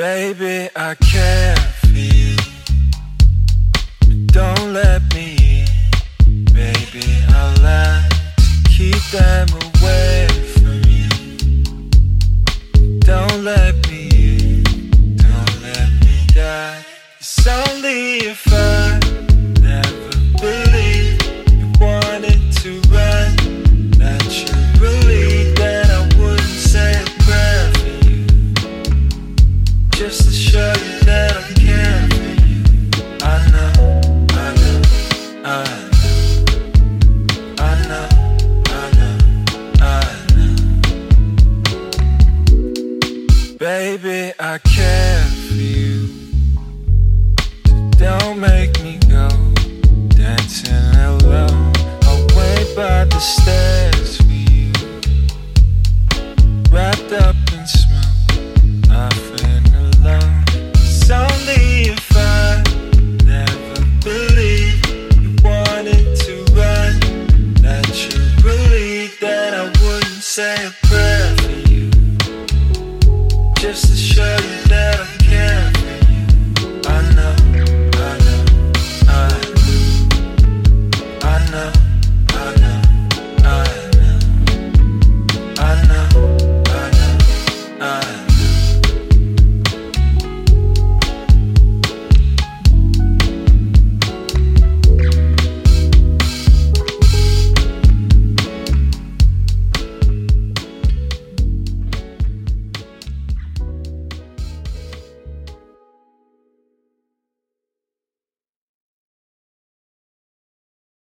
Baby, I care for you. Don't let me in. Baby, I like keep them away from you. Don't let me in. Don't let me die. It's only if just to show you that I care for you. I know, I know, I know, I know, I know, I know. Baby, I care for you. Don't make me go dancing alone. I wait by the stairs for you, wrapped up. a prayer for you just to show you.